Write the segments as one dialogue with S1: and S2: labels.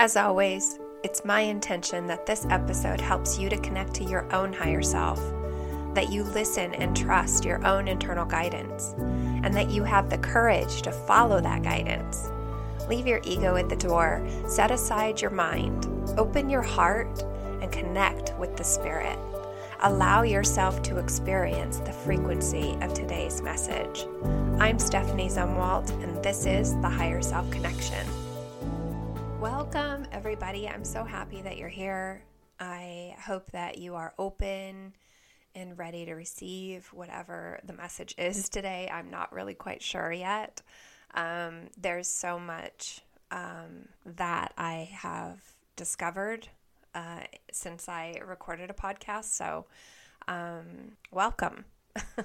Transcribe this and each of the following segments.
S1: As always, it's my intention that this episode helps you to connect to your own higher self, that you listen and trust your own internal guidance, and that you have the courage to follow that guidance. Leave your ego at the door, set aside your mind, open your heart, and connect with the Spirit. Allow yourself to experience the frequency of today's message. I'm Stephanie Zumwalt, and this is the Higher Self Connection. Welcome, everybody. I'm so happy that you're here. I hope that you are open and ready to receive whatever the message is today. I'm not really quite sure yet. Um, there's so much um, that I have discovered uh, since I recorded a podcast. So, um, welcome. uh,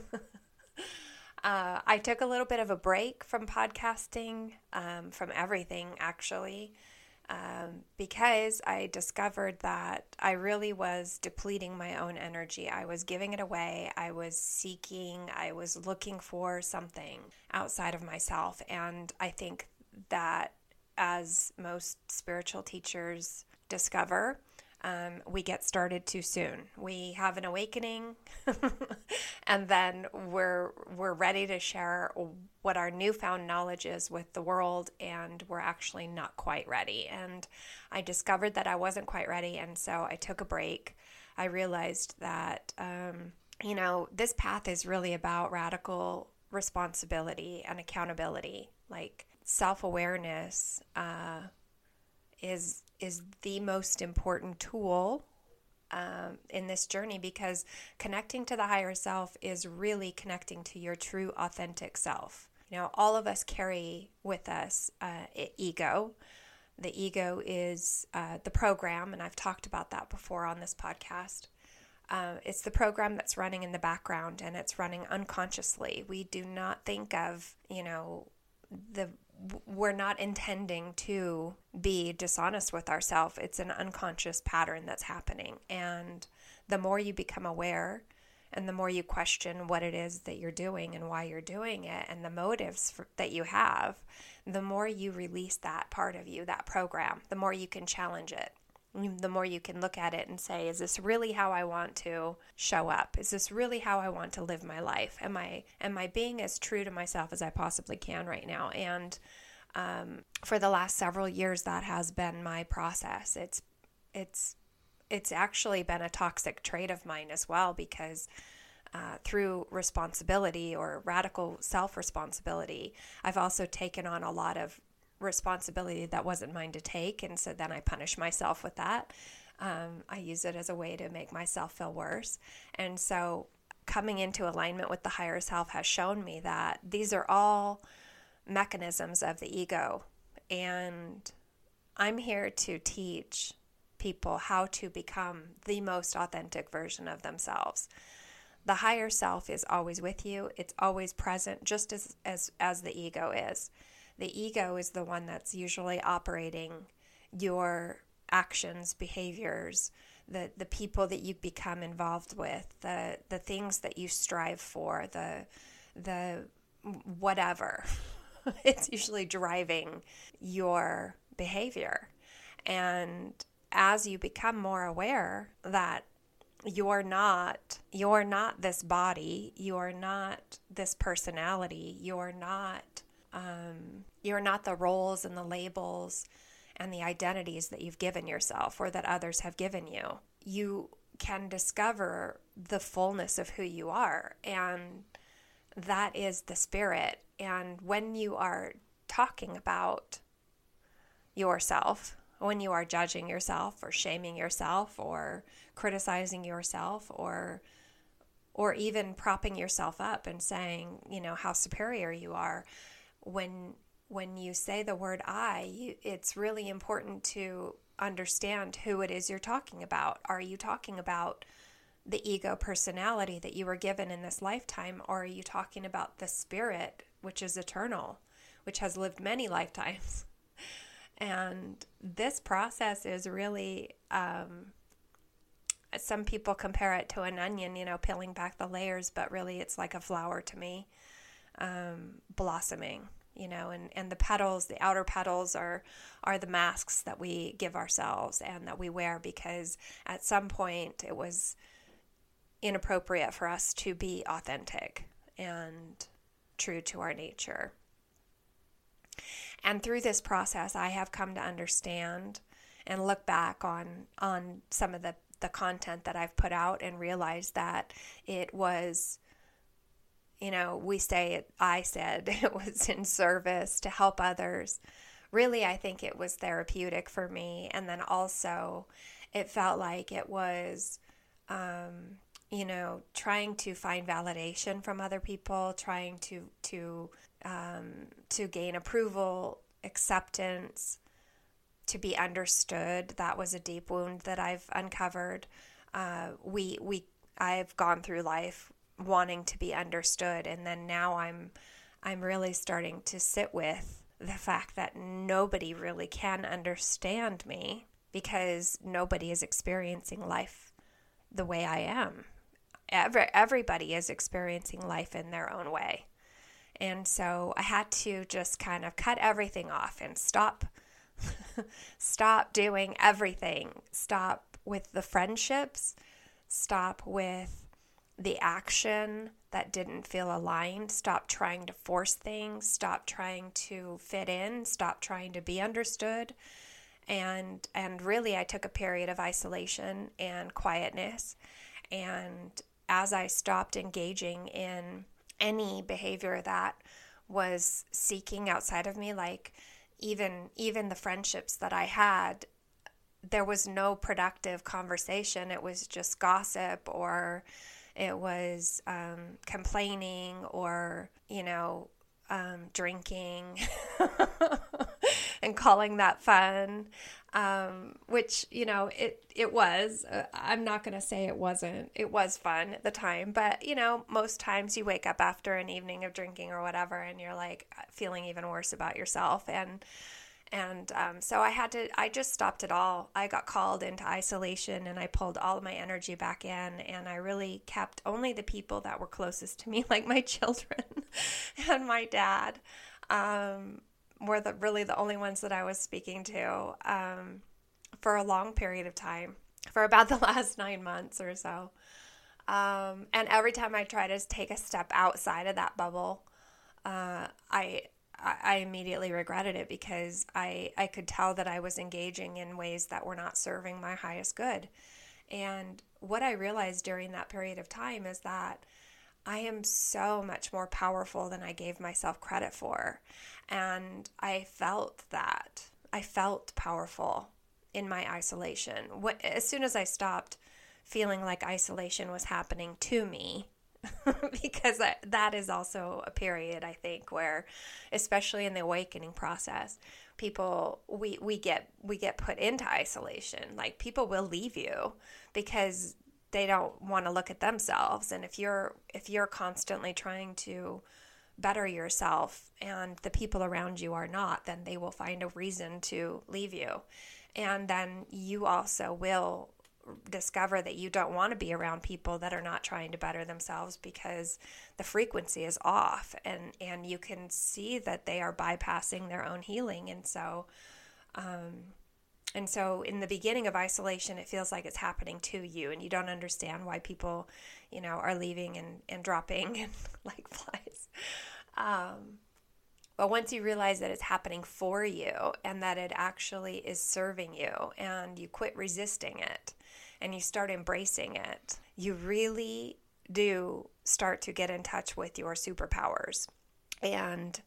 S1: I took a little bit of a break from podcasting, um, from everything actually, um, because I discovered that I really was depleting my own energy. I was giving it away. I was seeking, I was looking for something outside of myself. And I think that as most spiritual teachers discover, um, we get started too soon. We have an awakening, and then we're we're ready to share what our newfound knowledge is with the world, and we're actually not quite ready. And I discovered that I wasn't quite ready, and so I took a break. I realized that um, you know this path is really about radical responsibility and accountability, like self awareness. Uh, is is the most important tool um, in this journey because connecting to the higher self is really connecting to your true authentic self. You know, all of us carry with us uh, ego. The ego is uh, the program, and I've talked about that before on this podcast. Uh, it's the program that's running in the background and it's running unconsciously. We do not think of, you know, the we're not intending to be dishonest with ourselves. It's an unconscious pattern that's happening. And the more you become aware and the more you question what it is that you're doing and why you're doing it and the motives for, that you have, the more you release that part of you, that program, the more you can challenge it the more you can look at it and say, is this really how I want to show up? Is this really how I want to live my life? Am I am I being as true to myself as I possibly can right now? And um, for the last several years, that has been my process. It's it's it's actually been a toxic trait of mine as well because. Uh, through responsibility or radical self responsibility, I've also taken on a lot of responsibility that wasn't mine to take. And so then I punish myself with that. Um, I use it as a way to make myself feel worse. And so coming into alignment with the higher self has shown me that these are all mechanisms of the ego. And I'm here to teach people how to become the most authentic version of themselves. The higher self is always with you. It's always present just as as as the ego is the ego is the one that's usually operating your actions, behaviors, the the people that you become involved with, the the things that you strive for, the the whatever. it's usually driving your behavior. And as you become more aware that you're not you're not this body, you're not this personality, you're not um, you're not the roles and the labels and the identities that you've given yourself or that others have given you. You can discover the fullness of who you are, and that is the spirit. And when you are talking about yourself, when you are judging yourself or shaming yourself or criticizing yourself or or even propping yourself up and saying, you know, how superior you are, when when you say the word I, you, it's really important to understand who it is you're talking about. Are you talking about the ego personality that you were given in this lifetime, or are you talking about the spirit, which is eternal, which has lived many lifetimes? And this process is really, um, some people compare it to an onion, you know, peeling back the layers, but really it's like a flower to me um, blossoming, you know, and, and the petals, the outer petals are are the masks that we give ourselves and that we wear because at some point it was inappropriate for us to be authentic and true to our nature. And through this process, I have come to understand and look back on on some of the the content that I've put out and realize that it was you know, we say it I said it was in service to help others. Really, I think it was therapeutic for me and then also it felt like it was um, you know, trying to find validation from other people, trying to to um, to gain approval, acceptance, to be understood. That was a deep wound that I've uncovered. Uh, we we I've gone through life wanting to be understood, and then now I'm I'm really starting to sit with the fact that nobody really can understand me because nobody is experiencing life the way I am. Every, everybody is experiencing life in their own way. And so I had to just kind of cut everything off and stop stop doing everything. Stop with the friendships. Stop with the action that didn't feel aligned. Stop trying to force things. Stop trying to fit in. Stop trying to be understood. And and really I took a period of isolation and quietness. And as I stopped engaging in any behavior that was seeking outside of me like even even the friendships that I had there was no productive conversation it was just gossip or it was um, complaining or you know um, drinking and calling that fun um, which you know it it was. Uh, I'm not going to say it wasn't. It was fun at the time, but you know, most times you wake up after an evening of drinking or whatever, and you're like feeling even worse about yourself, and and um, so I had to. I just stopped it all. I got called into isolation, and I pulled all of my energy back in, and I really kept only the people that were closest to me, like my children and my dad. Um, were the really the only ones that I was speaking to um, for a long period of time, for about the last nine months or so. Um, and every time I try to take a step outside of that bubble, uh, I I immediately regretted it because I I could tell that I was engaging in ways that were not serving my highest good. And what I realized during that period of time is that I am so much more powerful than I gave myself credit for. And I felt that. I felt powerful in my isolation. As soon as I stopped feeling like isolation was happening to me, because that is also a period I think where, especially in the awakening process, people we we get we get put into isolation. Like people will leave you because they don't want to look at themselves, and if you're if you're constantly trying to better yourself and the people around you are not, then they will find a reason to leave you. And then you also will discover that you don't want to be around people that are not trying to better themselves because the frequency is off and and you can see that they are bypassing their own healing and so um and so in the beginning of isolation it feels like it's happening to you and you don't understand why people you know are leaving and and dropping and like flies. Um but once you realize that it's happening for you and that it actually is serving you and you quit resisting it and you start embracing it, you really do start to get in touch with your superpowers. And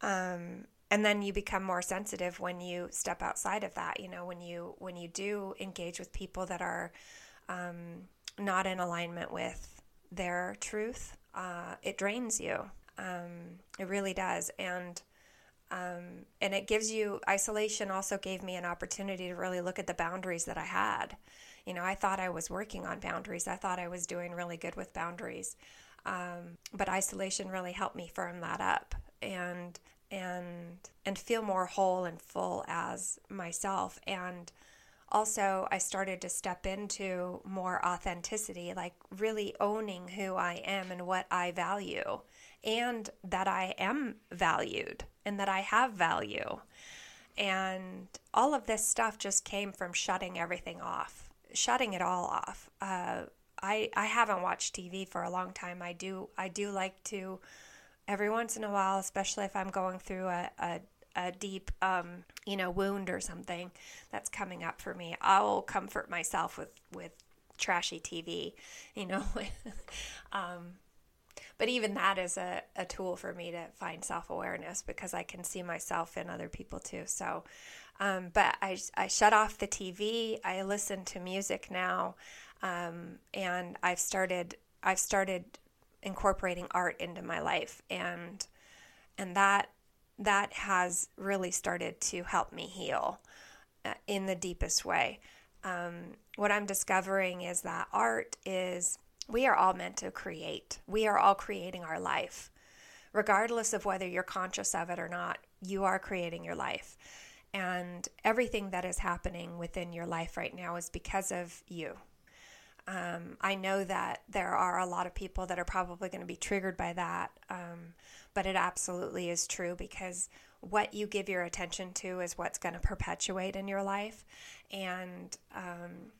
S1: um and then you become more sensitive when you step outside of that, you know, when you when you do engage with people that are um not in alignment with their truth, uh, it drains you. Um, it really does. And um, and it gives you isolation also gave me an opportunity to really look at the boundaries that I had you know, I thought I was working on boundaries. I thought I was doing really good with boundaries. Um, but isolation really helped me firm that up and and and feel more whole and full as myself and also I started to step into more authenticity like really owning who I am and what I value and that I am valued and that I have value. And all of this stuff just came from shutting everything off, shutting it all off. Uh, I I haven't watched TV for a long time. I do I do like to every once in a while, especially if I'm going through a, a a deep um, you know wound or something that's coming up for me i'll comfort myself with with trashy tv you know um, but even that is a, a tool for me to find self-awareness because i can see myself in other people too. So um, but I, I shut off the tv i listen to music now um, and I've started I've started incorporating art into my life, and and that that has really started to help me heal uh, in the deepest way. Um, what I'm discovering is that art is we are all meant to create. We are all creating our life, regardless of whether you're conscious of it or not. You are creating your life. And everything that is happening within your life right now is because of you. Um, I know that there are a lot of people that are probably going to be triggered by that, um, but it absolutely is true because what you give your attention to is what's going to perpetuate in your life, and um,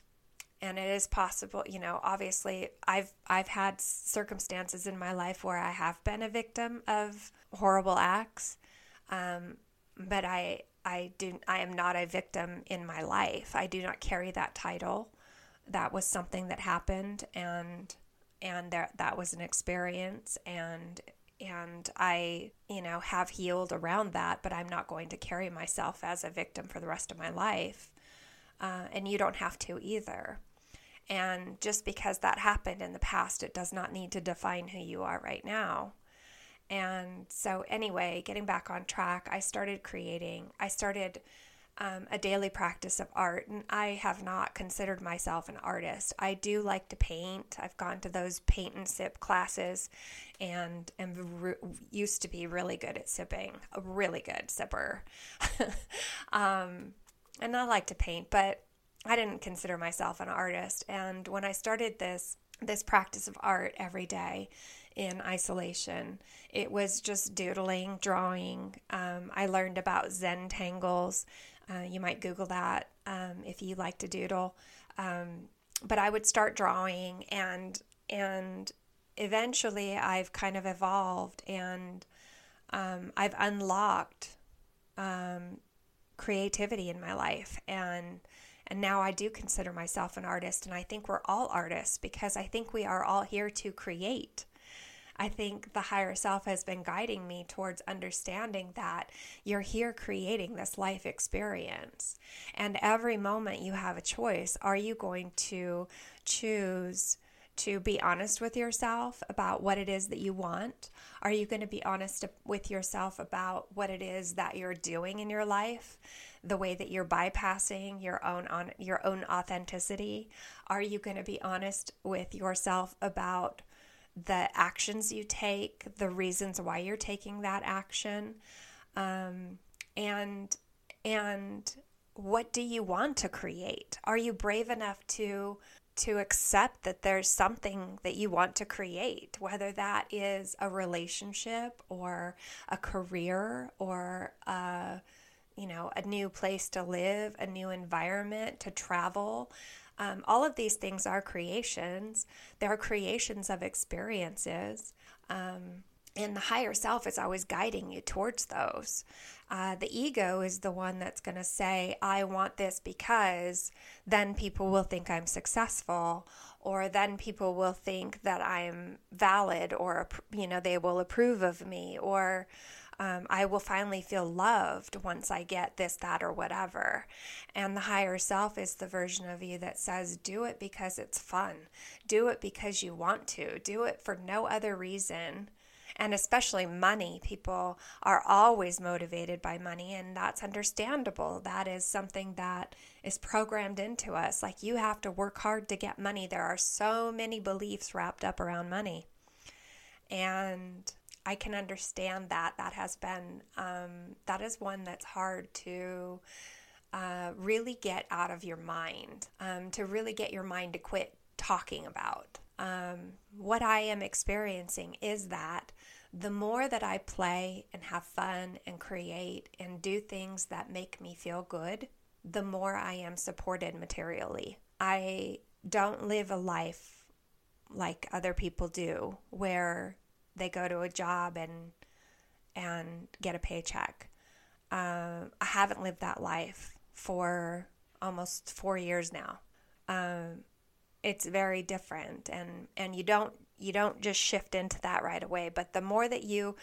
S1: and it is possible. You know, obviously, I've I've had circumstances in my life where I have been a victim of horrible acts, um, but I I do I am not a victim in my life. I do not carry that title that was something that happened and and there, that was an experience and and I, you know, have healed around that, but I'm not going to carry myself as a victim for the rest of my life. Uh, and you don't have to either. And just because that happened in the past, it does not need to define who you are right now. And so, anyway, getting back on track, I started creating, I started um, a daily practice of art, and I have not considered myself an artist. I do like to paint. I've gone to those paint and sip classes, and am re- used to be really good at sipping, a really good sipper. um, and I like to paint, but I didn't consider myself an artist. And when I started this this practice of art every day in isolation. It was just doodling, drawing. Um, I learned about Zentangles uh, you might Google that um, if you like to doodle. Um, but I would start drawing, and and eventually I've kind of evolved, and um, I've unlocked um, creativity in my life, and and now I do consider myself an artist, and I think we're all artists because I think we are all here to create. I think the higher self has been guiding me towards understanding that you're here creating this life experience. And every moment you have a choice. Are you going to choose? to be honest with yourself about what it is that you want? Are you going to be honest with yourself about what it is that you're doing in your life? The way that you're bypassing your own on your own authenticity? Are you going to be honest with yourself about the actions you take, the reasons why you're taking that action, um, and and what do you want to create? Are you brave enough to to accept that there's something that you want to create, whether that is a relationship or a career or a, you know a new place to live, a new environment to travel. Um, all of these things are creations. They're creations of experiences. Um, and the higher self is always guiding you towards those. Uh, the ego is the one that's going to say, I want this because then people will think I'm successful, or then people will think that I'm valid, or, you know, they will approve of me, or um, I will finally feel loved once I get this, that, or whatever. And the higher self is the version of you that says, do it because it's fun, do it because you want to, do it for no other reason. And especially money. People are always motivated by money, and that's understandable. That is something that is programmed into us. Like you have to work hard to get money. There are so many beliefs wrapped up around money. And I can understand that. That has been, um, that is one that's hard to uh, really get out of your mind, um, to really get your mind to quit talking about. Um, what I am experiencing is that the more that I play and have fun and create and do things that make me feel good, the more I am supported materially. I don't live a life like other people do where they go to a job and and get a paycheck. Um, I haven't lived that life for almost four years now. Um, it's very different, and and you don't you don't just shift into that right away. But the more that you,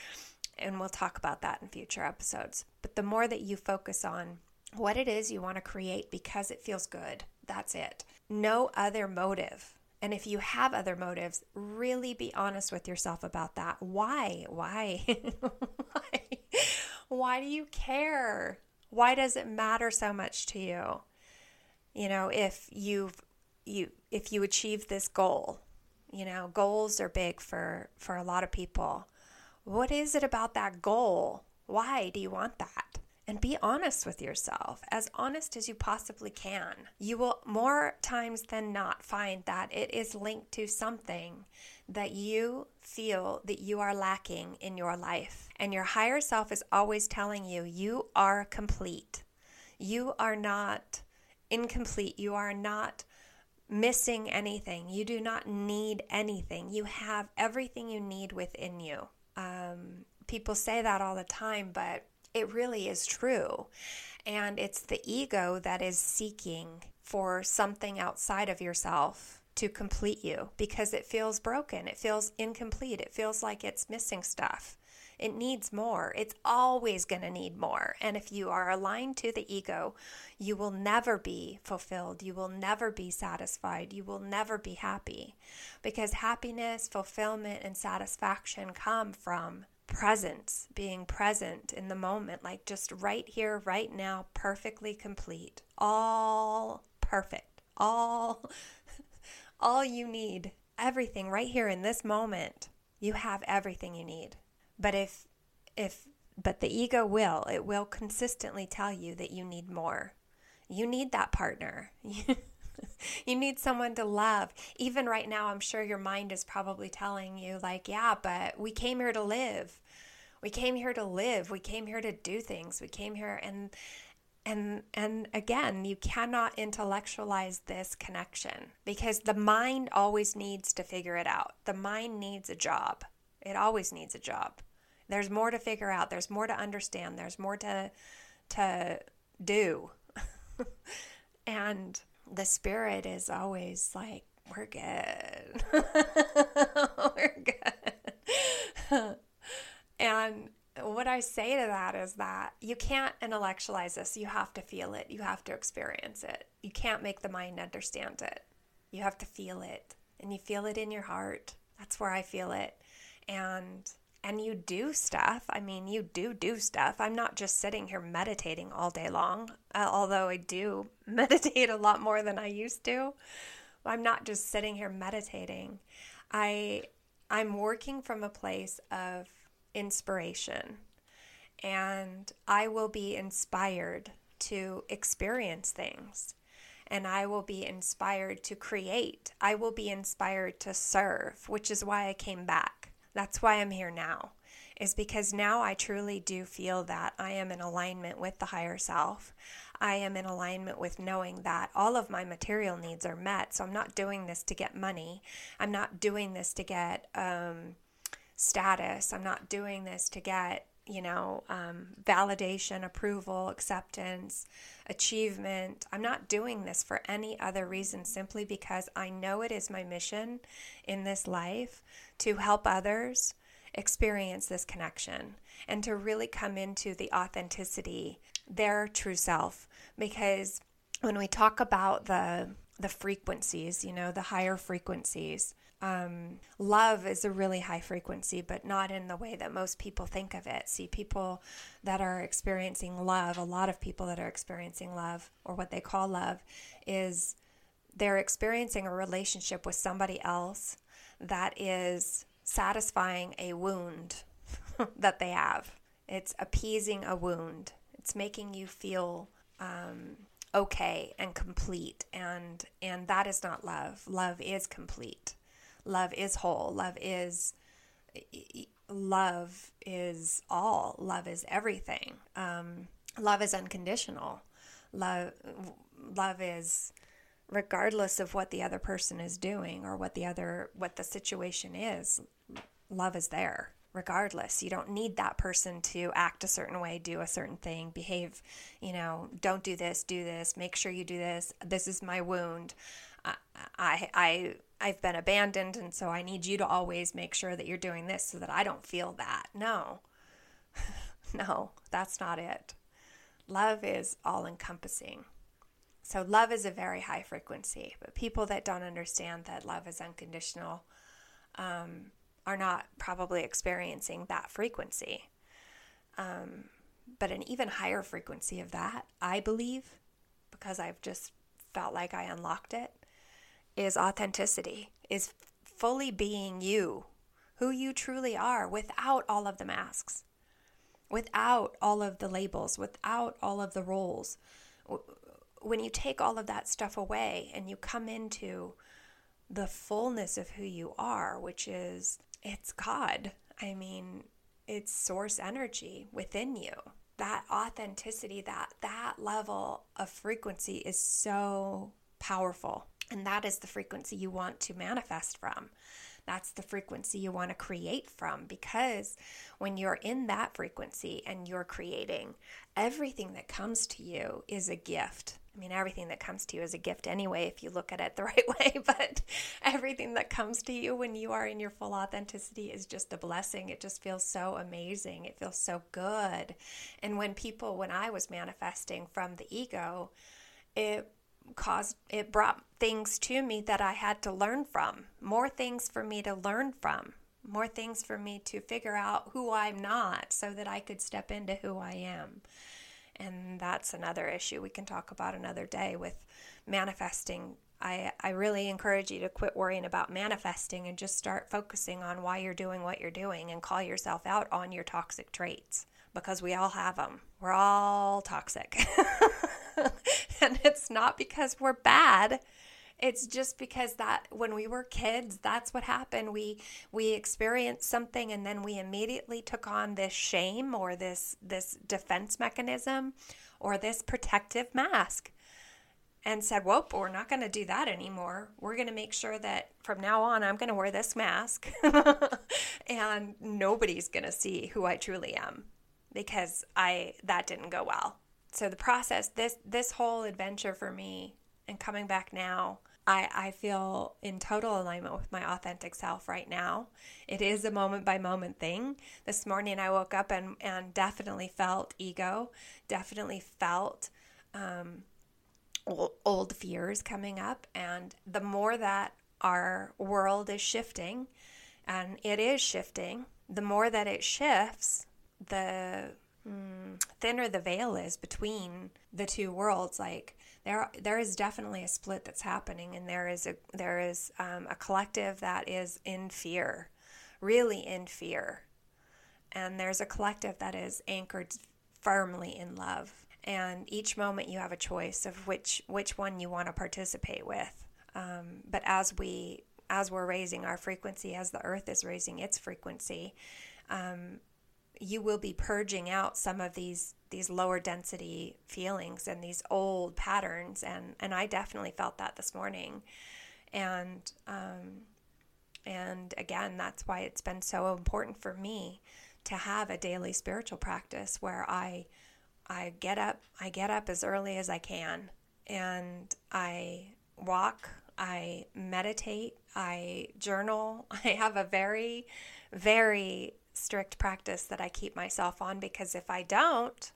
S1: and we'll talk about that in future episodes. But the more that you focus on what it is you want to create because it feels good, that's it. No other motive. And if you have other motives, really be honest with yourself about that. Why? Why? Why? Why do you care? Why does it matter so much to you? You know, if you've you if you achieve this goal, you know, goals are big for for a lot of people. What is it about that goal? Why do you want that? And be honest with yourself, as honest as you possibly can. You will more times than not find that it is linked to something that you feel that you are lacking in your life. And your higher self is always telling you, you are complete. You are not incomplete. You are not missing anything. You do not need anything. You have everything you need within you. Um, people say that all the time, but it really is true. And it's the ego that is seeking for something outside of yourself to complete you because it feels broken. It feels incomplete. It feels like it's missing stuff. It needs more. It's always going to need more. And if you are aligned to the ego, you will never be fulfilled. You will never be satisfied. You will never be happy because happiness, fulfillment, and satisfaction come from presence, being present in the moment, like just right here, right now, perfectly complete, all perfect, all, all you need, everything right here in this moment. You have everything you need. But if, if, but the ego will, it will consistently tell you that you need more. You need that partner. you need someone to love. Even right now, I'm sure your mind is probably telling you, like, yeah, but we came here to live. We came here to live. We came here to do things. We came here and and and again, you cannot intellectualize this connection because the mind always needs to figure it out. The mind needs a job. It always needs a job. There's more to figure out. There's more to understand. There's more to to do. and the spirit is always like, we're good. we're good. and what I say to that is that you can't intellectualize this. You have to feel it. You have to experience it. You can't make the mind understand it. You have to feel it. And you feel it in your heart. That's where I feel it. And and you do stuff. I mean, you do do stuff. I'm not just sitting here meditating all day long, uh, although I do meditate a lot more than I used to. I'm not just sitting here meditating. I I'm working from a place of inspiration. And I will be inspired to experience things. And I will be inspired to create. I will be inspired to serve, which is why I came back. That's why I'm here now, is because now I truly do feel that I am in alignment with the higher self. I am in alignment with knowing that all of my material needs are met. So I'm not doing this to get money. I'm not doing this to get um, status. I'm not doing this to get, you know, um, validation, approval, acceptance, achievement. I'm not doing this for any other reason, simply because I know it is my mission in this life to help others experience this connection and to really come into the authenticity, their true self. Because when we talk about the the frequencies, you know, the higher frequencies, um, love is a really high frequency, but not in the way that most people think of it. See, people that are experiencing love, a lot of people that are experiencing love, or what they call love, is they're experiencing a relationship with somebody else that is satisfying a wound that they have. It's appeasing a wound. It's making you feel um, okay and complete, and and that is not love. Love is complete. Love is whole. Love is love is all. Love is everything. Um, love is unconditional. Love, love is regardless of what the other person is doing or what the other what the situation is. Love is there regardless. You don't need that person to act a certain way, do a certain thing, behave, you know, don't do this, do this, make sure you do this. This is my wound. I, I, I I've been abandoned, and so I need you to always make sure that you're doing this so that I don't feel that. No, no, that's not it. Love is all encompassing. So, love is a very high frequency, but people that don't understand that love is unconditional um, are not probably experiencing that frequency. Um, but an even higher frequency of that, I believe, because I've just felt like I unlocked it, is authenticity, is fully being you, who you truly are without all of the masks, without all of the labels, without all of the roles. When you take all of that stuff away and you come into the fullness of who you are, which is it's God. I mean, it's source energy within you. That authenticity, that that level of frequency is so powerful. And that is the frequency you want to manifest from. That's the frequency you want to create from because when you're in that frequency and you're creating, everything that comes to you is a gift. I mean, everything that comes to you is a gift anyway, if you look at it the right way, but everything that comes to you when you are in your full authenticity is just a blessing. It just feels so amazing. It feels so good. And when people, when I was manifesting from the ego, it caused it brought things to me that I had to learn from, more things for me to learn from, more things for me to figure out who I'm not so that I could step into who I am. And that's another issue we can talk about another day with manifesting. I, I really encourage you to quit worrying about manifesting and just start focusing on why you're doing what you're doing and call yourself out on your toxic traits because we all have them. We're all toxic. and it's not because we're bad. It's just because that when we were kids, that's what happened. We we experienced something and then we immediately took on this shame or this this defense mechanism or this protective mask and said, "Well, we're not going to do that anymore. We're going to make sure that from now on I'm going to wear this mask and nobody's going to see who I truly am." Because I that didn't go well so the process this this whole adventure for me and coming back now I, I feel in total alignment with my authentic self right now. It is a moment by moment thing. This morning I woke up and, and definitely felt ego, definitely felt um, old, fears coming up. And the more that our world is shifting, and it is shifting, the more that it shifts, the mm, thinner the veil is between the two worlds. Like there, there is definitely a split that's happening, and there is a there is um, a collective that is in fear, really in fear, and there's a collective that is anchored firmly in love. And each moment you have a choice of which which one you want to participate with. Um, but as we as we're raising our frequency, as the earth is raising its frequency, um, you will be purging out some of these these lower density feelings and these old patterns. And and I definitely felt that this morning. And um, and again that's why it's been so important for me to have a daily spiritual practice where I I get up I get up as early as I can. And I walk I meditate I journal. I have a very very strict practice that I keep myself on because if I don't,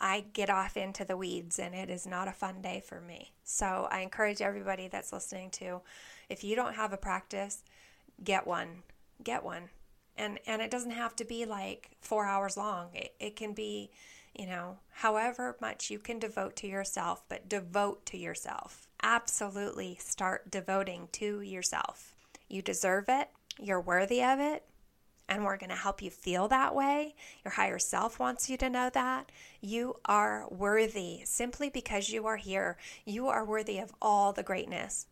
S1: I get off into the weeds and it is not a fun day for me. So I encourage everybody that's listening to if you don't have a practice, get one. Get one. And and it doesn't have to be like 4 hours long. It, it can be, you know, however much you can devote to yourself, but devote to yourself. Absolutely start devoting to yourself. You deserve it. You're worthy of it and we're going to help you feel that way. Your higher self wants you to know that. You are worthy simply because you are here. You are worthy of all the greatness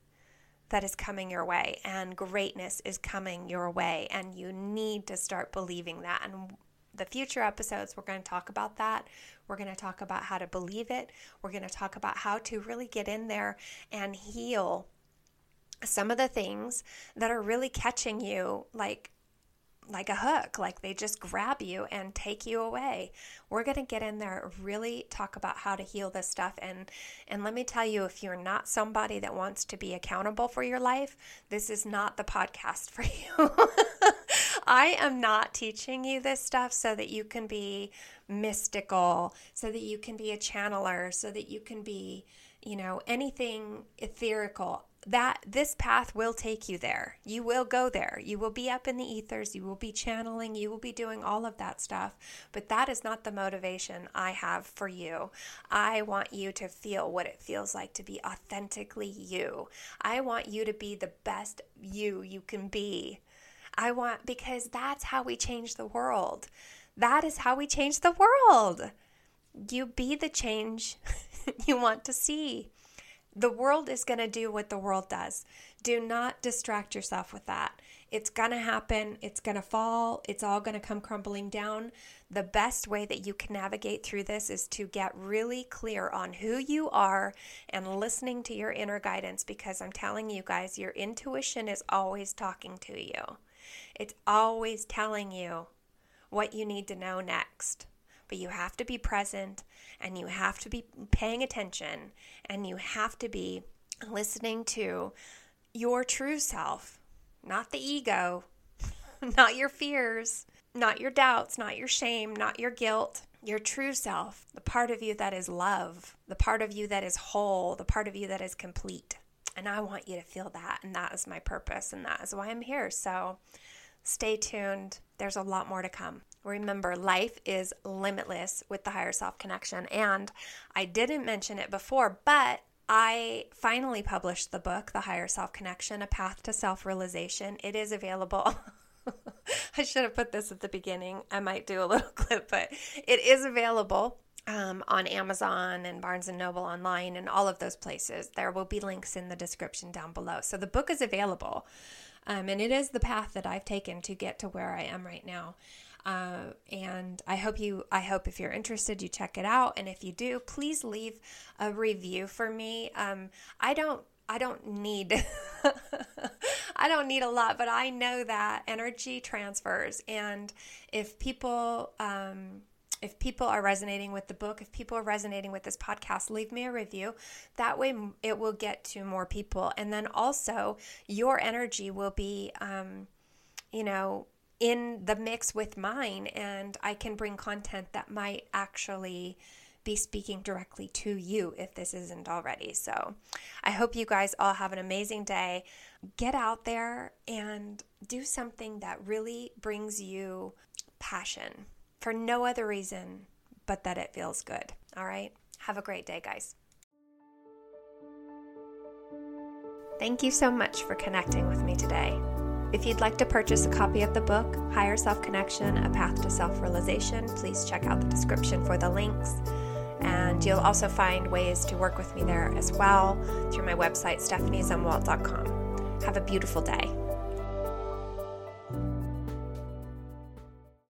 S1: that is coming your way, and greatness is coming your way, and you need to start believing that. And the future episodes, we're going to talk about that. We're going to talk about how to believe it. We're going to talk about how to really get in there and heal some of the things that are really catching you like like a hook, like they just grab you and take you away. We're going to get in there really talk about how to heal this stuff and and let me tell you if you're not somebody that wants to be accountable for your life, this is not the podcast for you. I am not teaching you this stuff so that you can be mystical, so that you can be a channeler, so that you can be, you know, anything etherical that this path will take you there. You will go there. You will be up in the ethers. You will be channeling. You will be doing all of that stuff. But that is not the motivation I have for you. I want you to feel what it feels like to be authentically you. I want you to be the best you you can be. I want, because that's how we change the world. That is how we change the world. You be the change you want to see. The world is going to do what the world does. Do not distract yourself with that. It's going to happen. It's going to fall. It's all going to come crumbling down. The best way that you can navigate through this is to get really clear on who you are and listening to your inner guidance because I'm telling you guys, your intuition is always talking to you. It's always telling you what you need to know next. But you have to be present and you have to be paying attention and you have to be listening to your true self, not the ego, not your fears, not your doubts, not your shame, not your guilt, your true self, the part of you that is love, the part of you that is whole, the part of you that is complete. And I want you to feel that. And that is my purpose. And that is why I'm here. So stay tuned. There's a lot more to come. Remember, life is limitless with the higher self connection. And I didn't mention it before, but I finally published the book, The Higher Self Connection A Path to Self Realization. It is available. I should have put this at the beginning. I might do a little clip, but it is available um, on Amazon and Barnes and Noble online and all of those places. There will be links in the description down below. So the book is available, um, and it is the path that I've taken to get to where I am right now. Uh, and I hope you, I hope if you're interested, you check it out. And if you do, please leave a review for me. Um, I don't I don't need I don't need a lot, but I know that energy transfers, and if people um, if people are resonating with the book, if people are resonating with this podcast, leave me a review. That way, it will get to more people, and then also your energy will be, um, you know, in the mix with mine, and I can bring content that might actually be speaking directly to you if this isn't already. So I hope you guys all have an amazing day. Get out there and do something that really brings you passion for no other reason but that it feels good. All right? Have a great day, guys. Thank you so much for connecting with me today. If you'd like to purchase a copy of the book, Higher Self Connection A Path to Self Realization, please check out the description for the links. And you'll also find ways to work with me there as well through my website, stephaniezumwalt.com. Have a beautiful day.